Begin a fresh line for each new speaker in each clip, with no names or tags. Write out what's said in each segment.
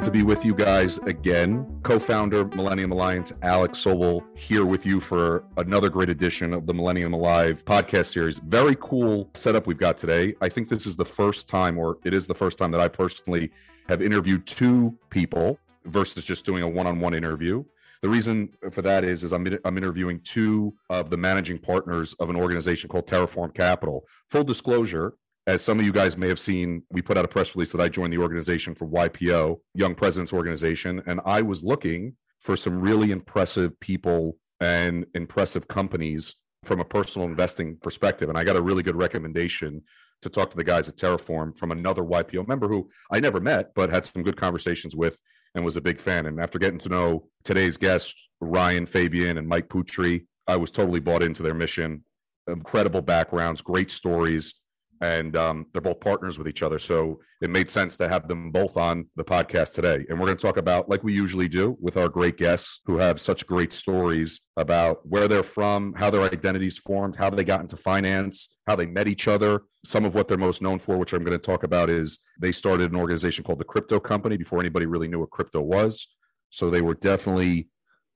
good to be with you guys again. Co founder, Millennium Alliance, Alex Sobel, here with you for another great edition of the Millennium Alive podcast series. Very cool setup we've got today. I think this is the first time, or it is the first time, that I personally have interviewed two people versus just doing a one on one interview. The reason for that is, is I'm, I'm interviewing two of the managing partners of an organization called Terraform Capital. Full disclosure, as some of you guys may have seen, we put out a press release that I joined the organization for YPO, Young Presidents Organization, and I was looking for some really impressive people and impressive companies from a personal investing perspective. And I got a really good recommendation to talk to the guys at Terraform from another YPO member who I never met, but had some good conversations with and was a big fan. And after getting to know today's guests, Ryan Fabian and Mike Poutre, I was totally bought into their mission. Incredible backgrounds, great stories and um, they're both partners with each other. So it made sense to have them both on the podcast today. And we're going to talk about, like we usually do, with our great guests who have such great stories about where they're from, how their identities formed, how they got into finance, how they met each other. Some of what they're most known for, which I'm going to talk about, is they started an organization called the Crypto Company before anybody really knew what crypto was. So they were definitely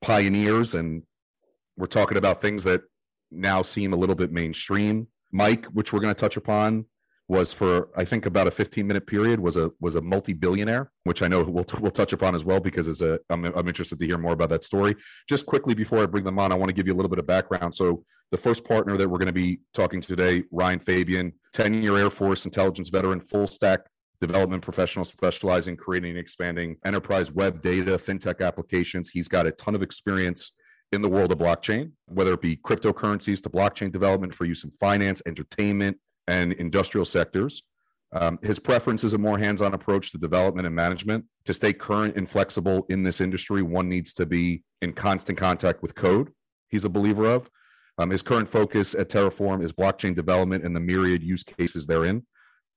pioneers, and we're talking about things that now seem a little bit mainstream Mike, which we're going to touch upon, was for I think about a 15 minute period was a was a multi billionaire, which I know we'll we'll touch upon as well because as a I'm I'm interested to hear more about that story. Just quickly before I bring them on, I want to give you a little bit of background. So the first partner that we're going to be talking to today, Ryan Fabian, 10 year Air Force intelligence veteran, full stack development professional specializing creating and expanding enterprise web data, fintech applications. He's got a ton of experience in the world of blockchain, whether it be cryptocurrencies to blockchain development for use in finance, entertainment, and industrial sectors. Um, his preference is a more hands on approach to development and management. To stay current and flexible in this industry, one needs to be in constant contact with code. He's a believer of. Um, his current focus at Terraform is blockchain development and the myriad use cases therein,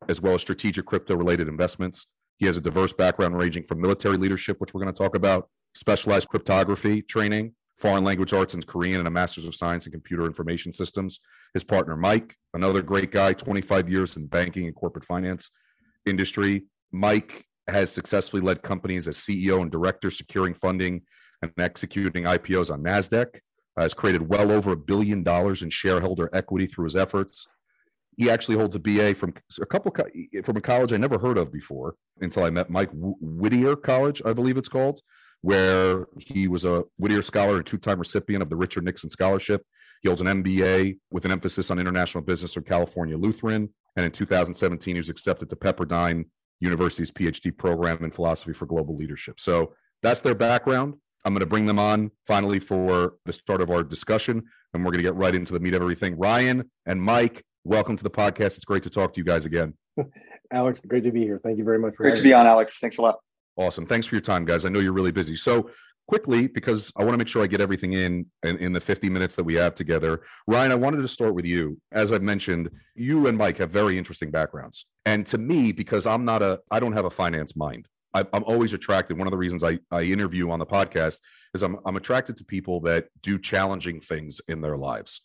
as well as strategic crypto related investments. He has a diverse background ranging from military leadership, which we're going to talk about, specialized cryptography training, foreign language arts and Korean, and a master's of science in computer information systems. His partner, Mike, another great guy, 25 years in banking and corporate finance industry. Mike has successfully led companies as CEO and director, securing funding and executing IPOs on NASDAQ, uh, has created well over a billion dollars in shareholder equity through his efforts. He actually holds a BA from a couple from a college I never heard of before until I met Mike Whittier College, I believe it's called, where he was a Whittier Scholar and two-time recipient of the Richard Nixon Scholarship. He holds an MBA with an emphasis on international business from California Lutheran, and in 2017 he was accepted to Pepperdine University's PhD program in philosophy for global leadership. So that's their background. I'm going to bring them on finally for the start of our discussion, and we're going to get right into the meat of everything. Ryan and Mike, welcome to the podcast. It's great to talk to you guys again.
Alex, great to be here. Thank you very much.
For great to be on, Alex. Thanks a lot.
Awesome. Thanks for your time, guys. I know you're really busy. So, quickly, because I want to make sure I get everything in, in, in the 50 minutes that we have together. Ryan, I wanted to start with you. As I've mentioned, you and Mike have very interesting backgrounds. And to me, because I'm not a, I don't have a finance mind. I, I'm always attracted. One of the reasons I, I interview on the podcast is I'm, I'm attracted to people that do challenging things in their lives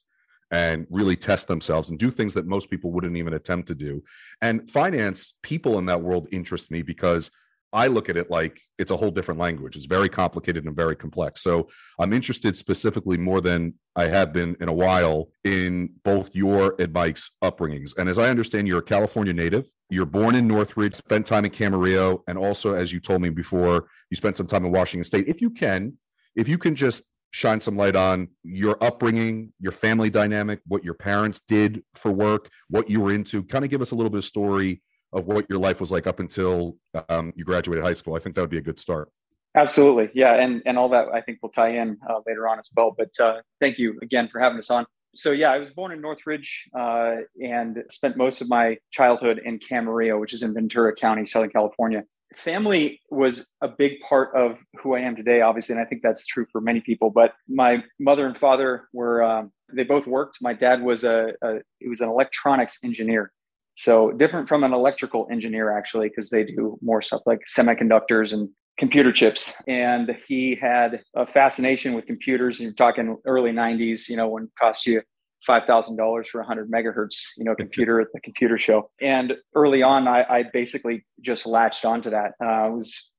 and really test themselves and do things that most people wouldn't even attempt to do. And finance people in that world interest me because I look at it like it's a whole different language. It's very complicated and very complex. So I'm interested specifically more than I have been in a while in both your and Mike's upbringings. And as I understand, you're a California native. You're born in Northridge, spent time in Camarillo, and also, as you told me before, you spent some time in Washington State. If you can, if you can just shine some light on your upbringing, your family dynamic, what your parents did for work, what you were into, kind of give us a little bit of story of what your life was like up until um, you graduated high school. I think that would be a good start.
Absolutely, yeah, and and all that I think will tie in uh, later on as well. But uh, thank you again for having us on. So yeah, I was born in Northridge uh, and spent most of my childhood in Camarillo, which is in Ventura County, Southern California. Family was a big part of who I am today, obviously, and I think that's true for many people. But my mother and father were um, they both worked. My dad was a, a he was an electronics engineer, so different from an electrical engineer, actually, because they do more stuff like semiconductors and computer chips. And he had a fascination with computers. And you're talking early 90s, you know, when it cost you $5,000 for a 100 megahertz, you know, computer at the computer show. And early on, I, I basically just latched onto that. Uh, I was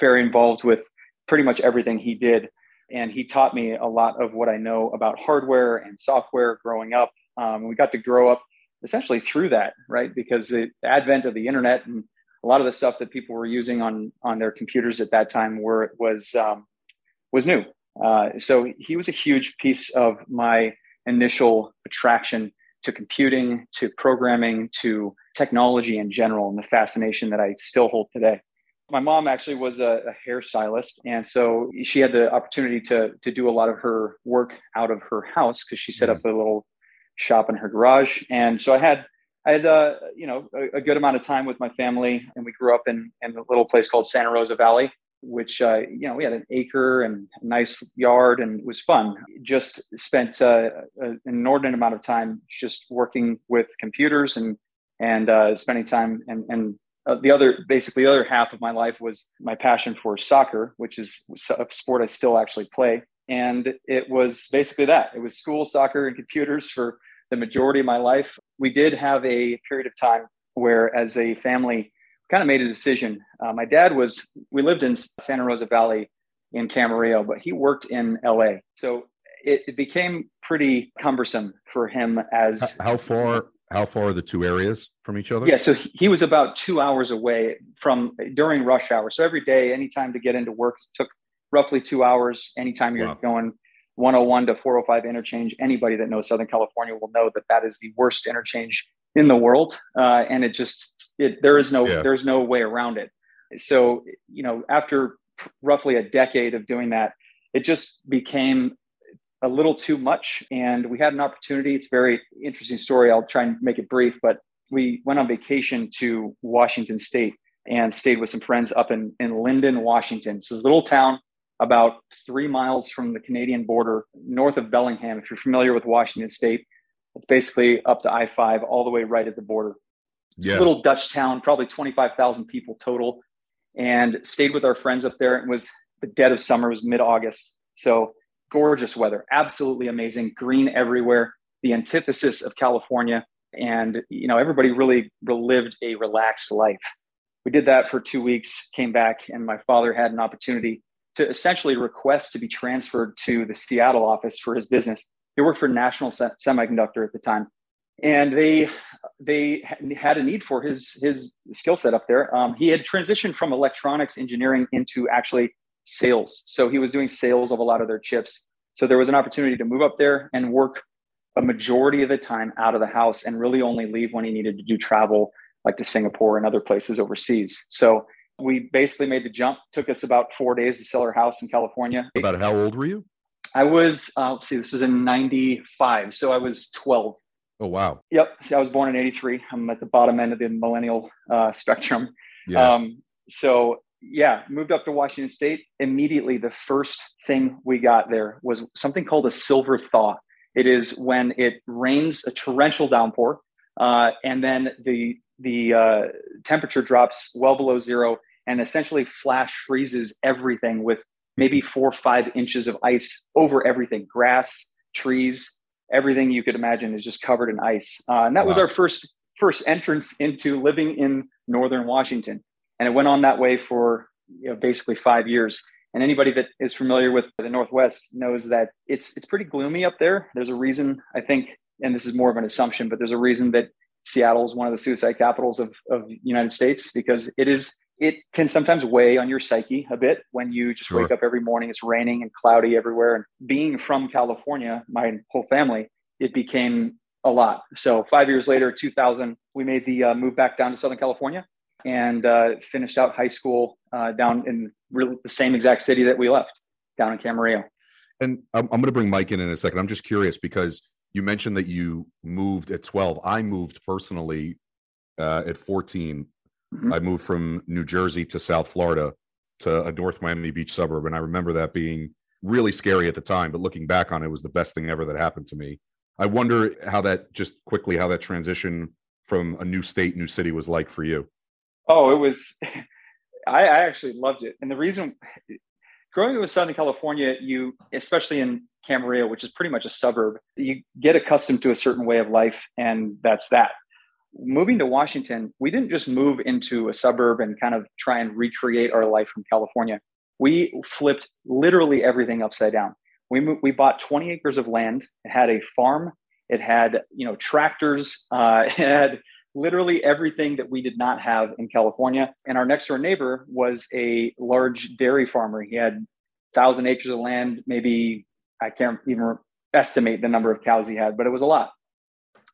very involved with pretty much everything he did. And he taught me a lot of what I know about hardware and software growing up. Um, we got to grow up essentially through that, right? Because the advent of the internet and a lot of the stuff that people were using on on their computers at that time were was um, was new. Uh, so he was a huge piece of my initial attraction to computing, to programming, to technology in general, and the fascination that I still hold today. My mom actually was a, a hairstylist, and so she had the opportunity to to do a lot of her work out of her house because she set up a little shop in her garage. And so I had I had uh, you know a, a, good amount of time with my family, and we grew up in in a little place called Santa Rosa Valley, which uh, you know we had an acre and a nice yard, and it was fun. Just spent uh, an inordinate amount of time just working with computers and and uh, spending time and and uh, the other basically the other half of my life was my passion for soccer, which is a sport I still actually play. And it was basically that. It was school, soccer, and computers for the majority of my life. We did have a period of time where, as a family, kind of made a decision. Uh, my dad was, we lived in Santa Rosa Valley in Camarillo, but he worked in LA. So it, it became pretty cumbersome for him as.
How far? How far are the two areas from each other?
Yeah, so he was about two hours away from during rush hour. So every day, anytime to get into work took roughly two hours. Anytime you're wow. going 101 to 405 interchange, anybody that knows Southern California will know that that is the worst interchange in the world, uh, and it just it, there is no yeah. there's no way around it. So you know, after roughly a decade of doing that, it just became a little too much, and we had an opportunity. It's a very interesting story. I'll try and make it brief, but we went on vacation to Washington State and stayed with some friends up in in Lynden, Washington. It's this little town about three miles from the Canadian border, north of Bellingham. If you're familiar with Washington State, it's basically up to I 5, all the way right at the border. It's yeah. a little Dutch town, probably 25,000 people total, and stayed with our friends up there. It was the dead of summer, it was mid August. So gorgeous weather, absolutely amazing, green everywhere, the antithesis of California. And, you know, everybody really lived a relaxed life. We did that for two weeks, came back, and my father had an opportunity to essentially request to be transferred to the Seattle office for his business. He worked for National Semiconductor at the time, and they they had a need for his his skill set up there. Um, he had transitioned from electronics engineering into actually sales, so he was doing sales of a lot of their chips. So there was an opportunity to move up there and work a majority of the time out of the house, and really only leave when he needed to do travel, like to Singapore and other places overseas. So we basically made the jump. Took us about four days to sell our house in California.
About how old were you?
I was, uh, let's see, this was in 95. So I was 12.
Oh, wow.
Yep. See, I was born in 83. I'm at the bottom end of the millennial uh, spectrum. Yeah. Um, so, yeah, moved up to Washington State. Immediately, the first thing we got there was something called a silver thaw. It is when it rains a torrential downpour, uh, and then the the uh, temperature drops well below zero, and essentially flash freezes everything with maybe four or five inches of ice over everything. Grass trees everything you could imagine is just covered in ice. Uh, and that wow. was our first first entrance into living in northern washington. And it went on that way for you know, basically five years. And anybody that is familiar with the northwest knows that it's it's pretty gloomy up there. There's a reason i think and this is more of an assumption but there's a reason that seattle is one of the suicide capitals of, of the united states because it is it can sometimes weigh on your psyche a bit when you just sure. wake up every morning it's raining and cloudy everywhere. And being from california my whole family it became a lot. So five years later 2000 we made the uh, move back down to southern california and uh, finished out high school uh, down in really the same exact city that we left down in camarillo.
And i'm, I'm going to bring mike in in a second. I'm just curious because you mentioned that you moved at 12 i moved personally uh, at 14 Mm-hmm. I moved from New Jersey to South Florida to a North Miami Beach suburb. And I remember that being really scary at the time, but looking back on it, it was the best thing ever that happened to me. I wonder how that just quickly, how that transition from a new state, new city was like for you.
Oh, it was, I, I actually loved it. And the reason growing up in Southern California, you, especially in Camarillo, which is pretty much a suburb, you get accustomed to a certain way of life, and that's that. Moving to Washington, we didn't just move into a suburb and kind of try and recreate our life from California. We flipped literally everything upside down. We we bought 20 acres of land. It had a farm. It had you know tractors. Uh, it had literally everything that we did not have in California. And our next door neighbor was a large dairy farmer. He had thousand acres of land. Maybe I can't even estimate the number of cows he had, but it was a lot.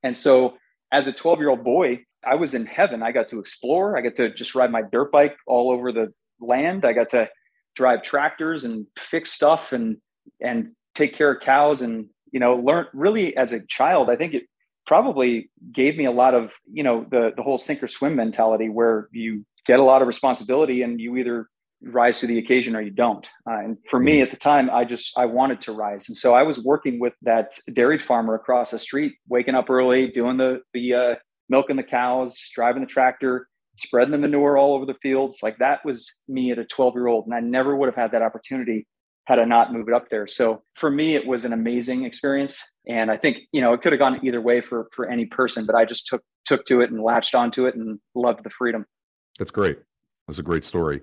And so as a 12 year old boy, I was in heaven. I got to explore. I got to just ride my dirt bike all over the land. I got to drive tractors and fix stuff and and take care of cows and you know learn really as a child. I think it probably gave me a lot of you know the the whole sink or swim mentality where you get a lot of responsibility and you either rise to the occasion or you don't. Uh, and for me at the time, I just I wanted to rise, and so I was working with that dairy farmer across the street, waking up early, doing the the uh, milking the cows, driving the tractor, spreading the manure all over the fields. Like that was me at a 12 year old, and I never would have had that opportunity had I not moved up there. So for me, it was an amazing experience, and I think you know it could have gone either way for for any person, but I just took took to it and latched onto it and loved the freedom.
That's great. That's a great story.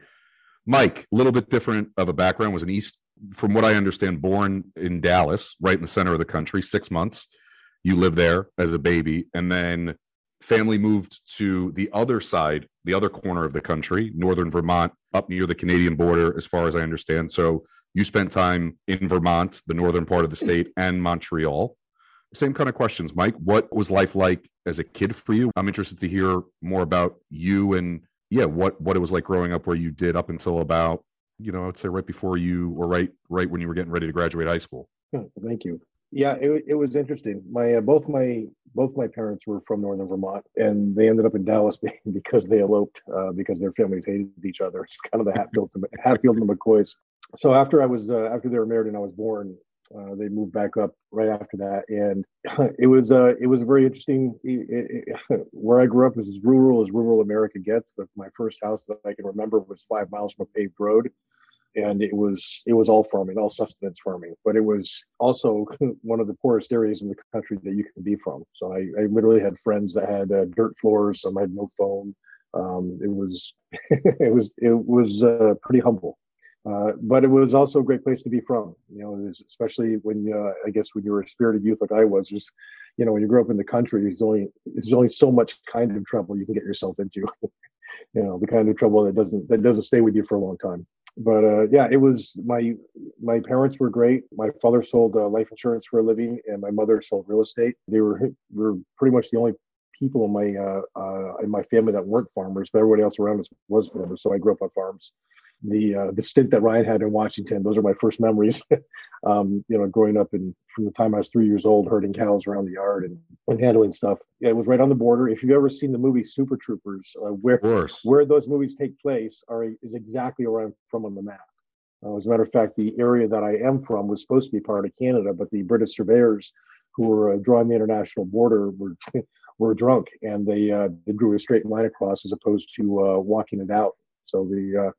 Mike, a little bit different of a background, was an East, from what I understand, born in Dallas, right in the center of the country, six months. You lived there as a baby, and then family moved to the other side, the other corner of the country, northern Vermont, up near the Canadian border, as far as I understand. So you spent time in Vermont, the northern part of the state, and Montreal. Same kind of questions, Mike. What was life like as a kid for you? I'm interested to hear more about you and yeah, what what it was like growing up where you did up until about, you know, I would say right before you or right right when you were getting ready to graduate high school.
Thank you. Yeah, it, it was interesting. My uh, both my both my parents were from northern Vermont, and they ended up in Dallas because they eloped uh, because their families hated each other. It's kind of the Hatfield Hatfield and the McCoys. So after I was uh, after they were married and I was born, uh, they moved back up right after that, and it was uh, it was very interesting. It, it, where I grew up was as rural as rural America gets. The, my first house that I can remember was five miles from a paved road, and it was it was all farming, all sustenance farming. But it was also one of the poorest areas in the country that you can be from. So I, I literally had friends that had uh, dirt floors. Some had no phone. Um, it was it was it was uh, pretty humble. Uh, but it was also a great place to be from, you know, especially when uh, I guess when you were a spirited youth like I was, just you know, when you grow up in the country, there's only there's only so much kind of trouble you can get yourself into, you know, the kind of trouble that doesn't that doesn't stay with you for a long time. But uh, yeah, it was my my parents were great. My father sold uh, life insurance for a living, and my mother sold real estate. They were were pretty much the only people in my uh, uh, in my family that weren't farmers, but everybody else around us was farmers. So I grew up on farms the uh, the stint that Ryan had in Washington. Those are my first memories. um, you know, growing up and from the time I was three years old, herding cows around the yard and, and handling stuff. Yeah, it was right on the border. If you've ever seen the movie Super Troopers, uh, where where those movies take place are is exactly where I'm from on the map. Uh, as a matter of fact, the area that I am from was supposed to be part of Canada, but the British surveyors who were uh, drawing the international border were were drunk and they uh, they drew a straight line across as opposed to uh, walking it out. So the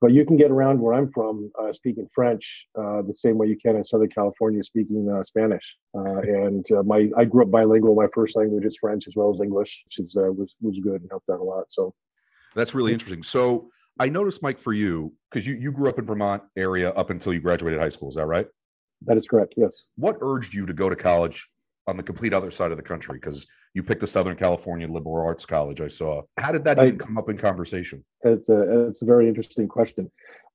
but you can get around where I'm from uh, speaking French uh, the same way you can in Southern California speaking uh, Spanish. Uh, and uh, my I grew up bilingual. My first language is French as well as English, which is uh, was was good and helped out a lot. So
that's really interesting. So I noticed, Mike, for you because you you grew up in Vermont area up until you graduated high school. Is that right?
That is correct. Yes.
What urged you to go to college on the complete other side of the country? Because you picked a Southern California liberal arts college. I saw. How did that even come up in conversation?
It's a it's a very interesting question.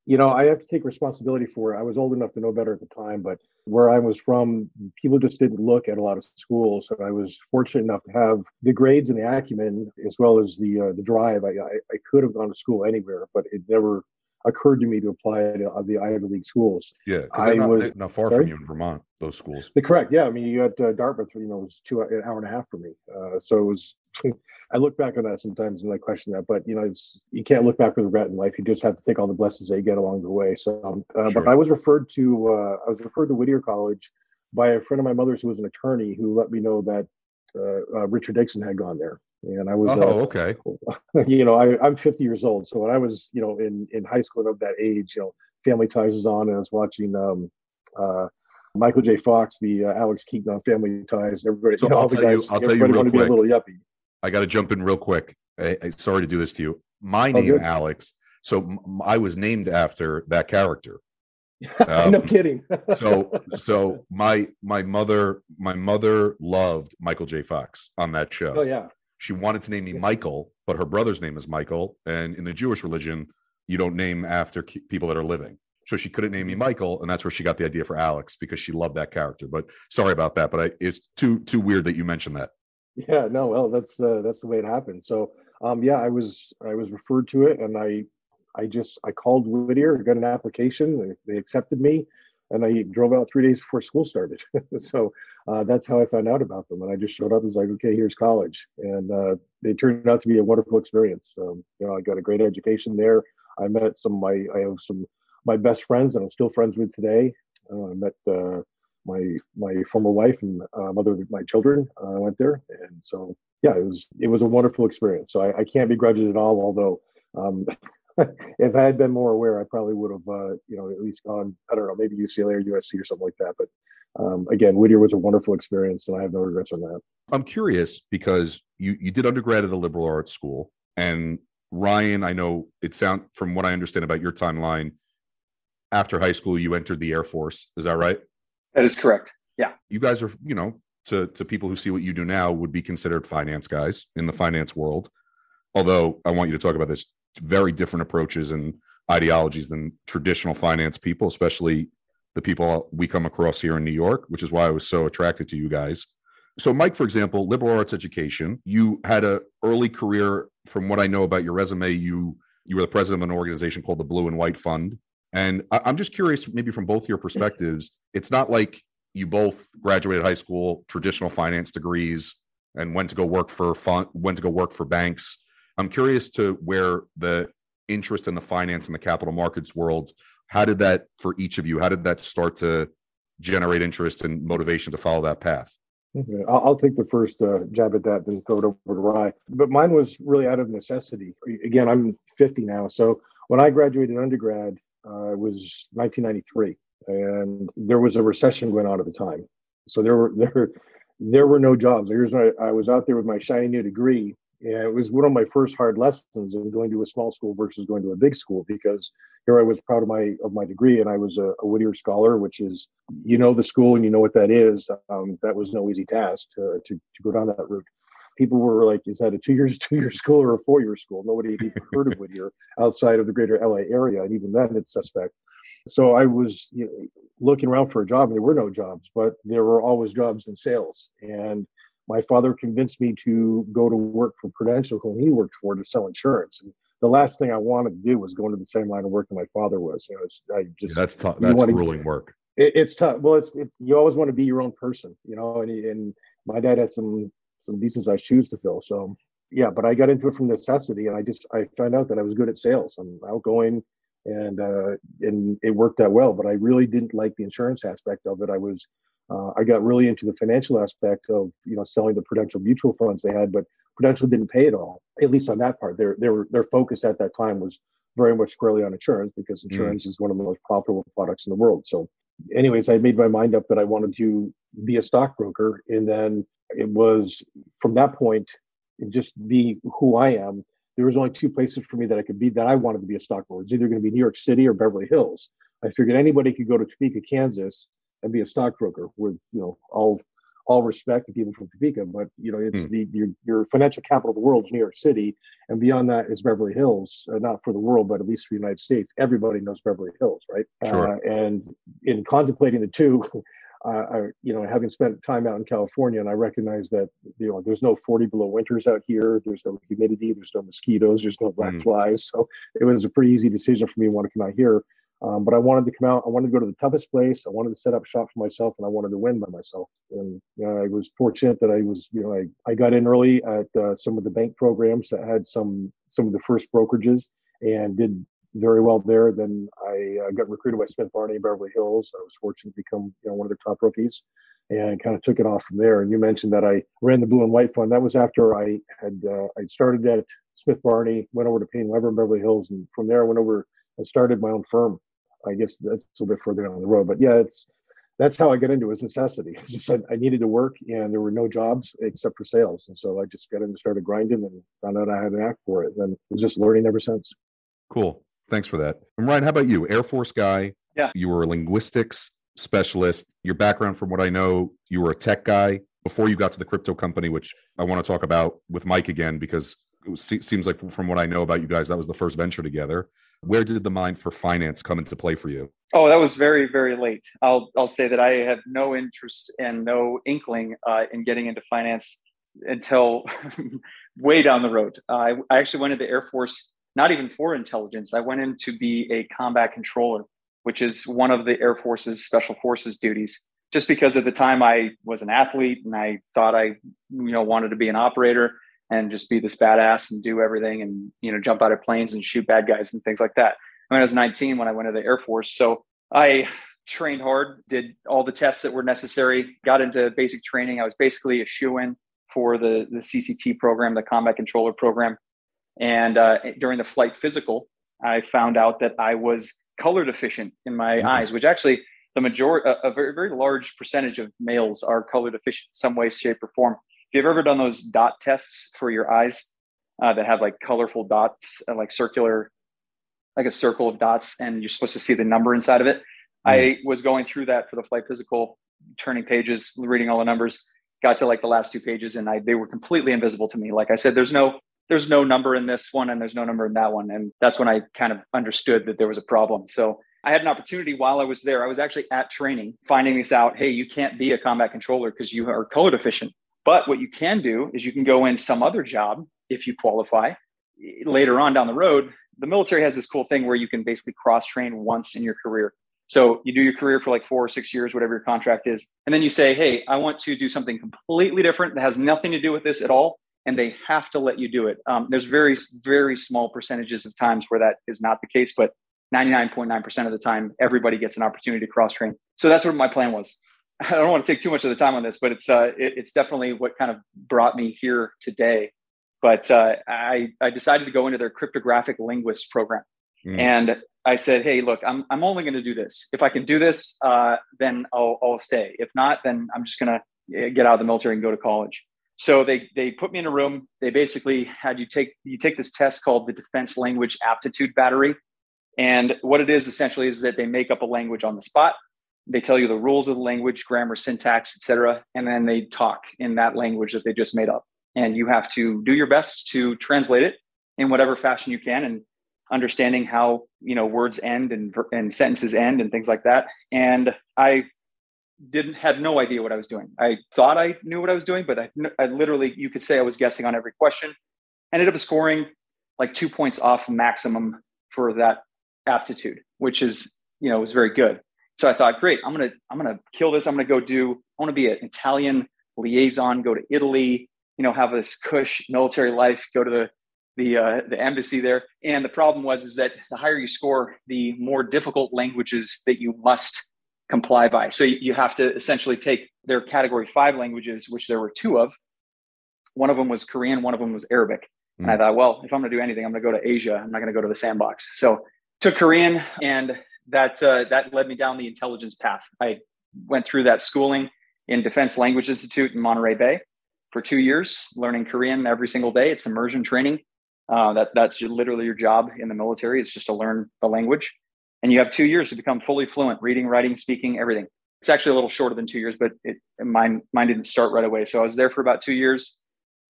You know, I have to take responsibility for it. I was old enough to know better at the time, but where I was from, people just didn't look at a lot of schools. So I was fortunate enough to have the grades and the acumen, as well as the uh, the drive. I, I I could have gone to school anywhere, but it never occurred to me to apply to uh, the Ivy League schools.
Yeah, I not, was not far sorry? from you in Vermont. Those schools.
The correct. Yeah, I mean, you had uh, Dartmouth. You know, it was two an hour and a half for me. Uh, so it was. I look back on that sometimes and I question that, but you know, it's you can't look back with regret in life. You just have to take all the blessings that you get along the way. So, um, uh, sure. but I was referred to. Uh, I was referred to Whittier College by a friend of my mother's who was an attorney who let me know that uh, Richard Nixon had gone there and I was.
Oh, uh, okay.
You know, I, I'm 50 years old, so when I was, you know, in in high school and of that age, you know, Family Ties is on, and I was watching um, uh, Michael J. Fox, the uh, Alex Keaton on Family Ties. Everybody,
so you know, I'll all the guys,
you, I'll tell you real quick.
Be a little yuppie. I got to jump in real quick. I, I, sorry to do this to you. My name, Alex. So m- I was named after that character.
Um, no kidding.
so so my my mother my mother loved Michael J. Fox on that show.
Oh yeah.
She wanted to name me Michael, but her brother's name is Michael, and in the Jewish religion, you don't name after people that are living. So she couldn't name me Michael, and that's where she got the idea for Alex because she loved that character. But sorry about that, but I, it's too too weird that you mentioned that.
Yeah, no, well, that's uh, that's the way it happened. So, um, yeah, I was I was referred to it, and I I just I called Whittier, got an application, they, they accepted me, and I drove out three days before school started. so uh, that's how I found out about them, and I just showed up and was like, okay, here's college, and uh, turned out to be a wonderful experience. Um, you know, I got a great education there. I met some of my I have some my best friends that I'm still friends with today. Uh, I met uh, my my former wife and uh, mother of my children. I went there, and so yeah, it was it was a wonderful experience. So I, I can't begrudge it at all. Although um, if I had been more aware, I probably would have uh, you know at least gone. I don't know, maybe UCLA or USC or something like that. But um, again, Whittier was a wonderful experience, and I have no regrets on that.
I'm curious because you you did undergrad at a liberal arts school, and Ryan, I know it sound from what I understand about your timeline. After high school, you entered the Air Force. Is that right?
That is correct. Yeah.
You guys are, you know, to to people who see what you do now would be considered finance guys in the finance world. Although I want you to talk about this very different approaches and ideologies than traditional finance people, especially the people we come across here in New York, which is why I was so attracted to you guys. So, Mike, for example, liberal arts education, you had a early career. From what I know about your resume, you you were the president of an organization called the Blue and White Fund. And I, I'm just curious, maybe from both your perspectives, it's not like you both graduated high school, traditional finance degrees, and went to go work for fun, went to go work for banks. I'm curious to where the interest in the finance and the capital markets world. How did that for each of you? How did that start to generate interest and motivation to follow that path?
Okay. I'll, take the first uh, jab at that, then throw it over to Rye. But mine was really out of necessity. Again, I'm 50 now, so when I graduated undergrad, uh, it was 1993, and there was a recession going on at the time. So there were there there were no jobs. I was out there with my shiny new degree, and it was one of my first hard lessons in going to a small school versus going to a big school because here I was proud of my of my degree and I was a, a Whittier scholar, which is you know the school and you know what that is. Um, that was no easy task to, to to go down that route people were like, "Is that a two years two year school or a four year school?" Nobody had even heard of Whittier outside of the greater LA area, and even then, it's suspect. So I was you know, looking around for a job, and there were no jobs, but there were always jobs in sales. And my father convinced me to go to work for Prudential, whom he worked for, to sell insurance. And the last thing I wanted to do was go into the same line of work that my father was. You know, I just
yeah, that's tough. That's grueling work.
It, it's tough. Well, it's, it's you always want to be your own person, you know. And, and my dad had some some decent sized shoes to fill. So yeah, but I got into it from necessity, and I just I found out that I was good at sales. I'm outgoing, and uh, and it worked out well. But I really didn't like the insurance aspect of it. I was uh, I got really into the financial aspect of you know selling the Prudential mutual funds they had, but Prudential didn't pay it all. At least on that part, their their their focus at that time was very much squarely on insurance because mm. insurance mm. is one of the most profitable products in the world. So, anyways, I made my mind up that I wanted to be a stockbroker, and then it was from that point just be who I am. There was only two places for me that I could be that I wanted to be a stockbroker. It's either going to be New York City or Beverly Hills. I figured anybody could go to Topeka, Kansas, and be a stockbroker with you know all all respect to people from Topeka, but you know it's mm. the your, your financial capital of the world is New York City, and beyond that is Beverly Hills. Uh, not for the world, but at least for the United States, everybody knows Beverly Hills, right?
Sure.
Uh, and in contemplating the two, uh, I, you know, having spent time out in California, and I recognize that you know there's no 40 below winters out here. There's no humidity. There's no mosquitoes. There's no black mm. flies. So it was a pretty easy decision for me to want to come out here. Um, but I wanted to come out. I wanted to go to the toughest place. I wanted to set up shop for myself, and I wanted to win by myself. And you know, I was fortunate that I was, you know, I, I got in early at uh, some of the bank programs that had some some of the first brokerages, and did very well there. Then I uh, got recruited by Smith Barney in Beverly Hills. I was fortunate to become you know one of the top rookies, and kind of took it off from there. And you mentioned that I ran the Blue and White Fund. That was after I had uh, I started at Smith Barney, went over to Paine Webber in Beverly Hills, and from there I went over and started my own firm. I guess that's a little bit further down the road, but yeah, it's that's how I got into it was necessity. It's just I, I, needed to work and there were no jobs except for sales. And so I just got in and started grinding and found out I had an act for it. And was just learning ever since.
Cool. Thanks for that. And Ryan, how about you? Air Force guy.
Yeah.
You were a linguistics specialist. Your background, from what I know, you were a tech guy before you got to the crypto company, which I want to talk about with Mike again because it was, seems like from what I know about you guys, that was the first venture together. Where did the mind for finance come into play for you?
Oh, that was very, very late. I'll I'll say that I had no interest and no inkling uh, in getting into finance until way down the road. Uh, I, I actually went into the Air Force, not even for intelligence. I went in to be a combat controller, which is one of the Air Force's special forces duties. Just because at the time I was an athlete and I thought I, you know, wanted to be an operator and just be this badass and do everything and you know jump out of planes and shoot bad guys and things like that. I, mean, I was 19 when I went to the Air Force, so I trained hard, did all the tests that were necessary, got into basic training. I was basically a shoe in for the the CCT program, the Combat Controller program, and uh, during the flight physical, I found out that I was color deficient in my mm-hmm. eyes, which actually the majority, a, a very very large percentage of males are color deficient in some way, shape, or form you ever done those dot tests for your eyes uh, that have like colorful dots, uh, like circular, like a circle of dots, and you're supposed to see the number inside of it? Mm. I was going through that for the flight physical, turning pages, reading all the numbers. Got to like the last two pages, and I they were completely invisible to me. Like I said, there's no there's no number in this one, and there's no number in that one, and that's when I kind of understood that there was a problem. So I had an opportunity while I was there. I was actually at training, finding this out. Hey, you can't be a combat controller because you are color deficient. But what you can do is you can go in some other job if you qualify later on down the road. The military has this cool thing where you can basically cross train once in your career. So you do your career for like four or six years, whatever your contract is. And then you say, hey, I want to do something completely different that has nothing to do with this at all. And they have to let you do it. Um, there's very, very small percentages of times where that is not the case, but 99.9% of the time, everybody gets an opportunity to cross train. So that's what my plan was. I don't want to take too much of the time on this, but it's uh, it, it's definitely what kind of brought me here today. But uh, I I decided to go into their cryptographic linguist program, mm. and I said, hey, look, I'm I'm only going to do this. If I can do this, uh, then I'll I'll stay. If not, then I'm just going to eh, get out of the military and go to college. So they they put me in a room. They basically had you take you take this test called the Defense Language Aptitude Battery, and what it is essentially is that they make up a language on the spot they tell you the rules of the language grammar syntax etc and then they talk in that language that they just made up. And you have to do your best to translate it in whatever fashion you can and understanding how you know words end and, and sentences end and things like that. And i didn't had no idea what i was doing. I thought i knew what i was doing but i, I literally you could say i was guessing on every question. Ended up scoring like two points off maximum for that aptitude which is you know was very good so I thought, great, I'm gonna I'm gonna kill this. I'm gonna go do. I want to be an Italian liaison. Go to Italy. You know, have this cush military life. Go to the the uh, the embassy there. And the problem was is that the higher you score, the more difficult languages that you must comply by. So you have to essentially take their category five languages, which there were two of. One of them was Korean. One of them was Arabic. Mm. And I thought, well, if I'm going to do anything, I'm going to go to Asia. I'm not going to go to the sandbox. So took Korean and that uh, that led me down the intelligence path. I went through that schooling in Defense Language Institute in Monterey Bay for two years, learning Korean every single day. It's immersion training. Uh, that that's literally your job in the military. It's just to learn the language, and you have two years to become fully fluent, reading, writing, speaking, everything. It's actually a little shorter than two years, but it, mine mine didn't start right away. So I was there for about two years.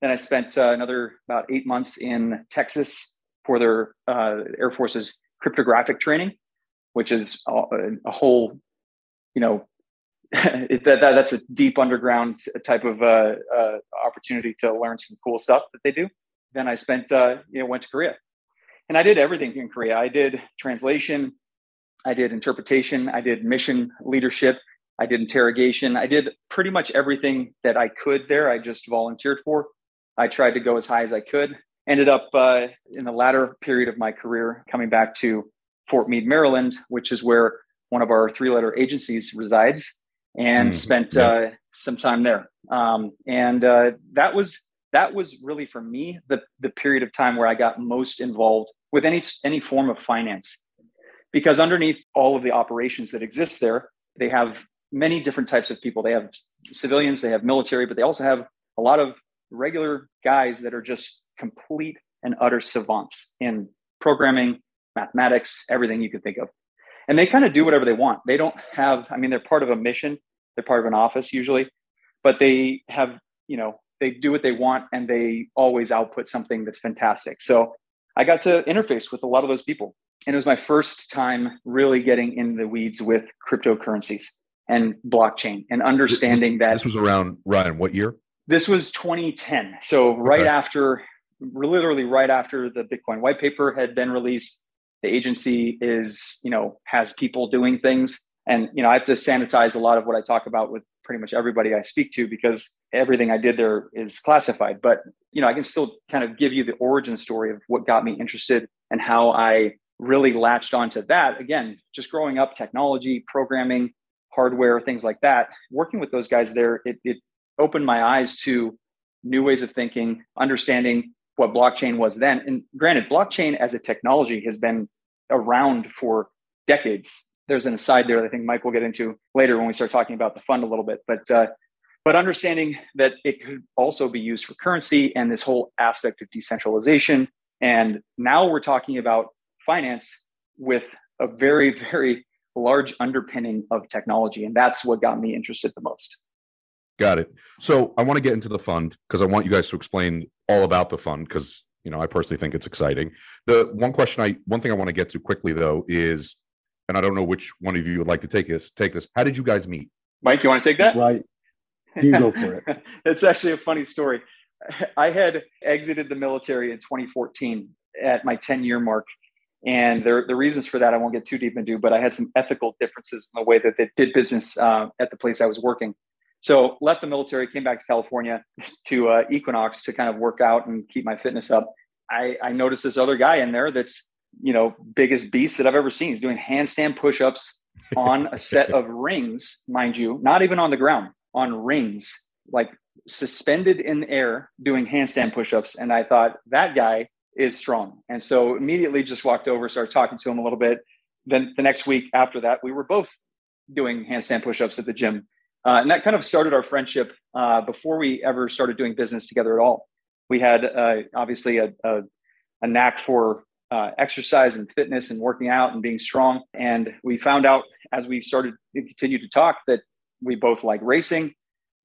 Then I spent uh, another about eight months in Texas for their uh, Air Force's cryptographic training which is a, whole, you know, that, that, that's a deep underground type of uh, uh, opportunity to learn some cool stuff that they do. Then I spent, uh, you know, went to Korea, and I did everything in Korea. I did translation, I did interpretation, I did mission leadership, I did interrogation, I did pretty much everything that I could there. I just volunteered for. I tried to go as high as I could. Ended up uh, in the latter period of my career coming back to Fort Meade, Maryland, which is where one of our three letter agencies resides, and mm, spent yeah. uh, some time there. Um, and uh, that was that was really for me the the period of time where I got most involved with any any form of finance, because underneath all of the operations that exist there, they have many different types of people. They have civilians, they have military, but they also have a lot of regular guys that are just complete and utter savants in programming, mathematics, everything you could think of. And they kind of do whatever they want. They don't have, I mean, they're part of a mission, they're part of an office usually, but they have, you know, they do what they want and they always output something that's fantastic. So I got to interface with a lot of those people. And it was my first time really getting in the weeds with cryptocurrencies and blockchain and understanding
this,
that
this was around Ryan, what year?
This was 2010. So right okay. after literally right after the Bitcoin white paper had been released, the agency is, you know, has people doing things. And, you know, I have to sanitize a lot of what I talk about with pretty much everybody I speak to because everything I did there is classified. But you know, I can still kind of give you the origin story of what got me interested and how I really latched onto that. Again, just growing up, technology, programming, hardware, things like that. Working with those guys there, it, it opened my eyes to new ways of thinking, understanding what blockchain was then. And granted, blockchain as a technology has been around for decades there's an aside there that I think Mike will get into later when we start talking about the fund a little bit. But uh, but understanding that it could also be used for currency and this whole aspect of decentralization. And now we're talking about finance with a very very large underpinning of technology, and that's what got me interested the most.
Got it. So I want to get into the fund because I want you guys to explain all about the fund because you know I personally think it's exciting. The one question I one thing I want to get to quickly though is and I don't know which one of you would like to take this. Take this. How did you guys meet?
Mike, you want to take that?
Right. You go for it.
it's actually a funny story. I had exited the military in 2014 at my 10 year mark. And there, the reasons for that I won't get too deep into, but I had some ethical differences in the way that they did business uh, at the place I was working. So left the military, came back to California to uh, Equinox to kind of work out and keep my fitness up. I, I noticed this other guy in there that's you know, biggest beast that I've ever seen. He's doing handstand push-ups on a set of rings, mind you, not even on the ground, on rings, like suspended in air doing handstand push-ups. And I thought that guy is strong. And so immediately just walked over, started talking to him a little bit. Then the next week after that, we were both doing handstand push-ups at the gym. Uh, and that kind of started our friendship uh, before we ever started doing business together at all. We had uh, obviously a, a, a knack for uh, exercise and fitness and working out and being strong. And we found out as we started to continue to talk that we both like racing.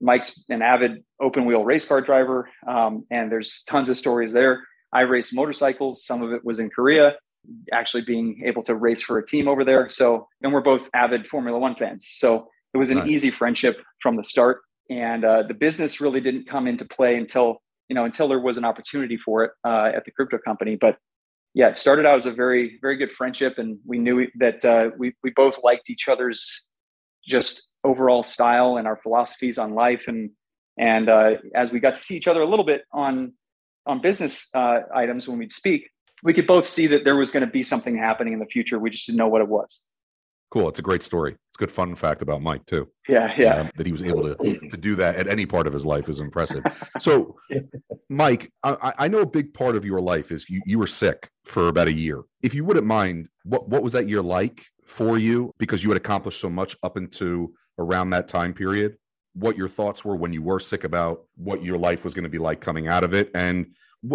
Mike's an avid open wheel race car driver, um, and there's tons of stories there. I race motorcycles. Some of it was in Korea, actually being able to race for a team over there. So, and we're both avid Formula One fans. So it was an nice. easy friendship from the start. And uh, the business really didn't come into play until you know until there was an opportunity for it uh, at the crypto company. But yeah, it started out as a very, very good friendship, and we knew that uh, we we both liked each other's just overall style and our philosophies on life, and and uh, as we got to see each other a little bit on on business uh, items when we'd speak, we could both see that there was going to be something happening in the future. We just didn't know what it was.
Cool. It's a great story. It's a good fun fact about Mike too.
Yeah, yeah. Um,
that he was able to to do that at any part of his life is impressive. So, Mike, I, I, know a big part of your life is you, you were sick for about a year. If you wouldn't mind, what what was that year like for you? Because you had accomplished so much up into around that time period. What your thoughts were when you were sick about what your life was going to be like coming out of it, and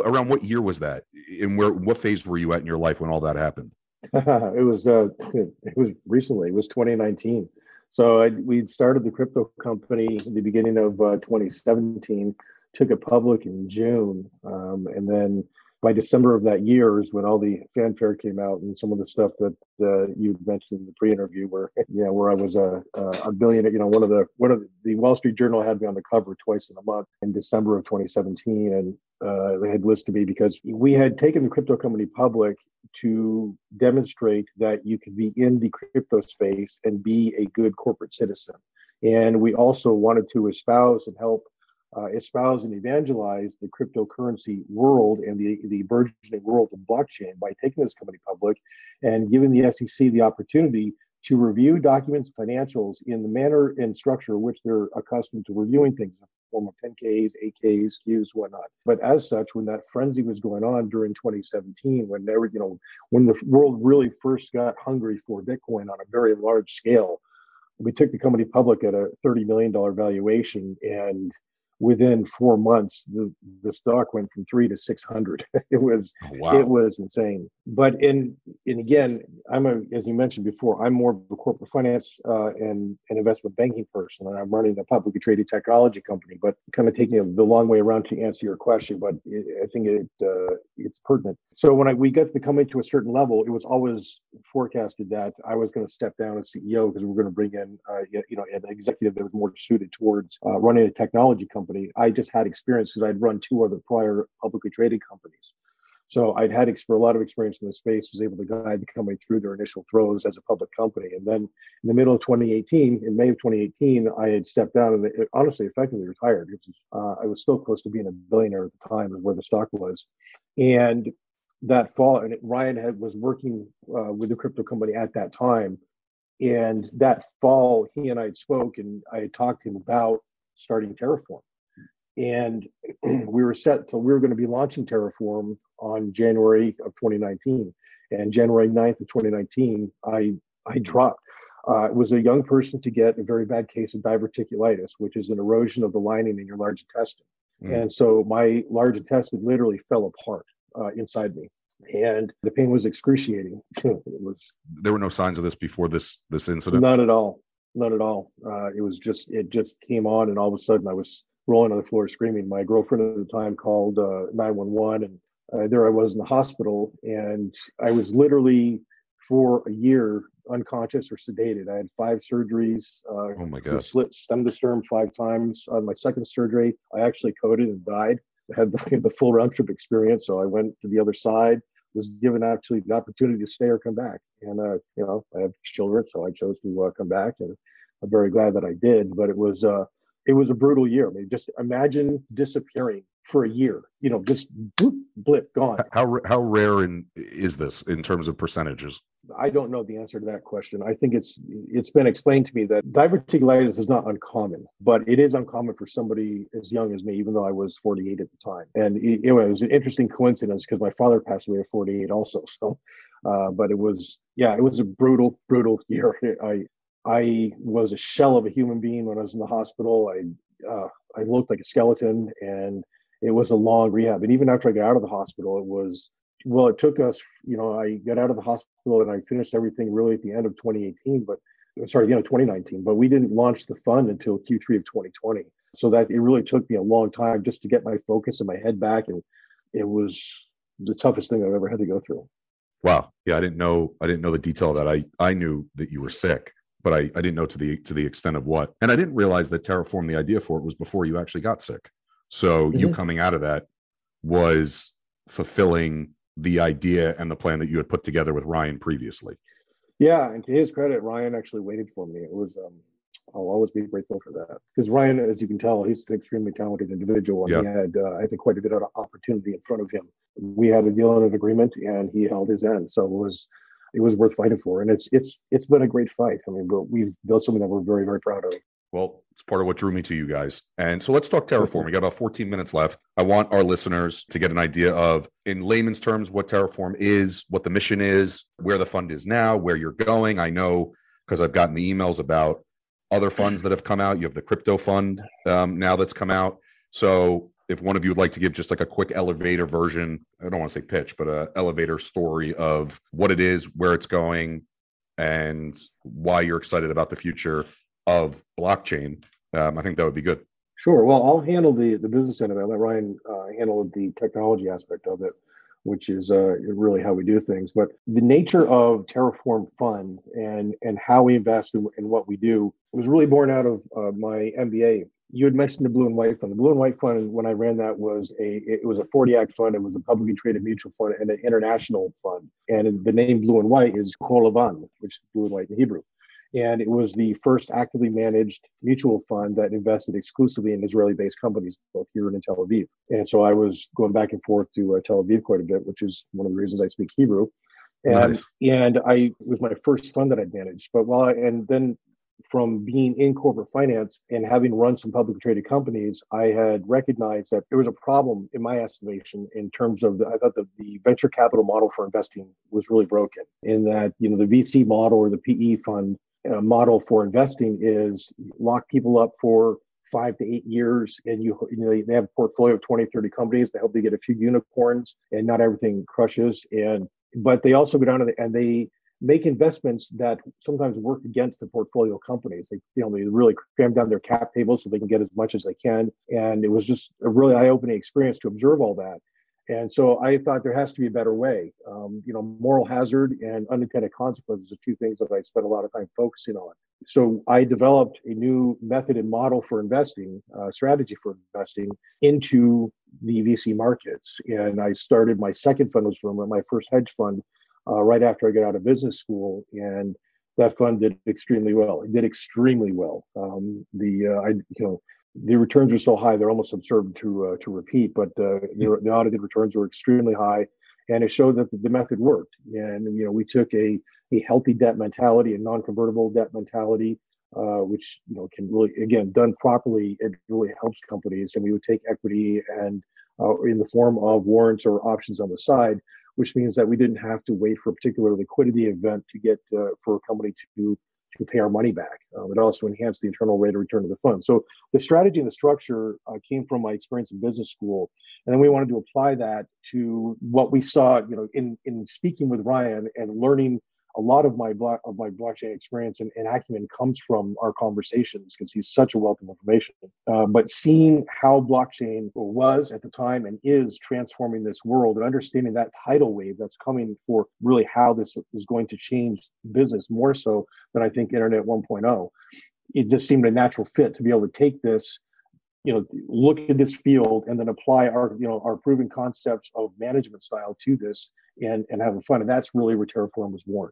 around what year was that? And where what phase were you at in your life when all that happened?
it was uh, it was recently. It was 2019. So I, we'd started the crypto company the beginning of uh, 2017. Took it public in June, um, and then by December of that year is when all the fanfare came out and some of the stuff that uh, you mentioned in the pre-interview, where yeah, where I was a a billionaire. You know, one of the one of the, the Wall Street Journal had me on the cover twice in a month in December of 2017, and uh, they had listed me because we had taken the crypto company public to demonstrate that you could be in the crypto space and be a good corporate citizen. And we also wanted to espouse and help uh, espouse and evangelize the cryptocurrency world and the, the burgeoning world of blockchain by taking this company public and giving the SEC the opportunity to review documents, financials in the manner and structure which they're accustomed to reviewing things in the form of 10Ks, 8Ks, Qs, whatnot. But as such, when that frenzy was going on during 2017, when there, you know, when the world really first got hungry for Bitcoin on a very large scale, we took the company public at a $30 million valuation and within four months the, the stock went from three to 600 it was oh, wow. it was insane. But in and again i'm a as you mentioned before i'm more of a corporate finance uh, and an investment banking person and i'm running a publicly traded technology company but kind of taking the long way around to answer your question but it, i think it uh, it's pertinent. So when I, we got the company to a certain level it was always forecasted that i was going to step down as ceo because we are going to bring in uh, you know an executive that was more suited towards uh, running a technology company company. I just had experience because I'd run two other prior publicly traded companies. So I'd had a lot of experience in the space, was able to guide the company through their initial throes as a public company. And then in the middle of 2018, in May of 2018, I had stepped down and it, honestly effectively retired. Was, uh, I was still close to being a billionaire at the time, is where the stock was. And that fall, and Ryan had was working uh, with the crypto company at that time. And that fall, he and I had spoke, and I had talked to him about starting Terraform and we were set to we were going to be launching terraform on january of 2019 and january 9th of 2019 i i dropped. Uh, it was a young person to get a very bad case of diverticulitis which is an erosion of the lining in your large intestine. Mm. and so my large intestine literally fell apart uh, inside me. And the pain was excruciating. It was
there were no signs of this before this this incident?
Not at all. Not at all. Uh, it was just it just came on and all of a sudden i was rolling on the floor screaming. My girlfriend at the time called uh, 911, and uh, there I was in the hospital, and I was literally for a year unconscious or sedated. I had five surgeries. Uh,
oh my god!
Slit stem to sternum five times. On my second surgery, I actually coded and died. I had the, the full round trip experience, so I went to the other side. Was given actually the opportunity to stay or come back, and uh, you know I have children, so I chose to uh, come back, and I'm very glad that I did. But it was uh, it was a brutal year. I mean, just imagine disappearing for a year. You know, just boop, blip, gone.
How how rare in, is this in terms of percentages?
I don't know the answer to that question. I think it's it's been explained to me that diverticulitis is not uncommon, but it is uncommon for somebody as young as me, even though I was 48 at the time. And it, it was an interesting coincidence because my father passed away at 48 also. So, uh, but it was yeah, it was a brutal, brutal year. I I was a shell of a human being when I was in the hospital. I uh, I looked like a skeleton, and it was a long rehab. And even after I got out of the hospital, it was well. It took us, you know, I got out of the hospital and I finished everything really at the end of 2018, but sorry, the end of 2019. But we didn't launch the fund until Q3 of 2020. So that it really took me a long time just to get my focus and my head back, and it was the toughest thing I've ever had to go through.
Wow. Yeah, I didn't know. I didn't know the detail of that. I I knew that you were sick but I, I didn't know to the to the extent of what. And I didn't realize that Terraform, the idea for it was before you actually got sick. So mm-hmm. you coming out of that was fulfilling the idea and the plan that you had put together with Ryan previously.
Yeah, and to his credit, Ryan actually waited for me. It was um, I'll always be grateful for that because Ryan, as you can tell, he's an extremely talented individual, and yeah. he had uh, I think quite a bit of opportunity in front of him. We had a deal and an agreement, and he held his end. So it was it was worth fighting for. And it's it's it's been a great fight. I mean, we've built something that we're very very proud of.
Well, it's part of what drew me to you guys. And so let's talk Terraform. We got about 14 minutes left. I want our listeners to get an idea of, in layman's terms, what Terraform is, what the mission is, where the fund is now, where you're going. I know because I've gotten the emails about other funds that have come out. You have the crypto fund um, now that's come out. So if one of you would like to give just like a quick elevator version, I don't want to say pitch, but a elevator story of what it is, where it's going, and why you're excited about the future of blockchain, um, I think that would be good.
Sure. Well, I'll handle the the business end of it. Let Ryan uh, handle the technology aspect of it, which is uh, really how we do things. But the nature of Terraform Fund and and how we invest in, in what we do was really born out of uh, my MBA you had mentioned the blue and white fund. The blue and white fund, when I ran that, was a it was a 40 act fund. It was a publicly traded mutual fund and an international fund. And the name blue and white is Kol Levan, which is blue and white in Hebrew. And it was the first actively managed mutual fund that invested exclusively in Israeli-based companies, both here and in Tel Aviv. And so I was going back and forth to uh, Tel Aviv quite a bit, which is one of the reasons I speak Hebrew. And nice. and I it was my first fund that I managed. But while I, and then from being in corporate finance and having run some publicly traded companies, I had recognized that there was a problem in my estimation in terms of the, I thought the, the venture capital model for investing was really broken in that, you know, the VC model or the PE fund uh, model for investing is lock people up for five to eight years and you, you know they have a portfolio of 20 30 companies they hope they get a few unicorns and not everything crushes and but they also go down to and they make investments that sometimes work against the portfolio companies. They, you know, they really cram down their cap table so they can get as much as they can. And it was just a really eye-opening experience to observe all that. And so I thought there has to be a better way. Um, you know, moral hazard and unintended consequences are two things that I spent a lot of time focusing on. So I developed a new method and model for investing, uh, strategy for investing into the VC markets. And I started my second fund was from my first hedge fund uh, right after I got out of business school, and that fund did extremely well. It did extremely well. Um, the uh, I you know the returns are so high they're almost absurd to uh, to repeat, but uh, the, the, audited returns were extremely high, and it showed that the, the method worked. And you know we took a a healthy debt mentality, a non-convertible debt mentality, uh, which you know can really again done properly it really helps companies and we would take equity and uh, in the form of warrants or options on the side which means that we didn't have to wait for a particular liquidity event to get uh, for a company to to pay our money back. Um, it also enhanced the internal rate of return of the fund. So the strategy and the structure uh, came from my experience in business school, and then we wanted to apply that to what we saw, you know, in in speaking with Ryan and learning a lot of my block of my blockchain experience and, and acumen comes from our conversations because he's such a wealth of information. Uh, but seeing how blockchain was at the time and is transforming this world and understanding that tidal wave that's coming for really how this is going to change business more so than I think Internet 1.0, it just seemed a natural fit to be able to take this you know look at this field and then apply our you know our proven concepts of management style to this and and have fun and that's really where terraform was born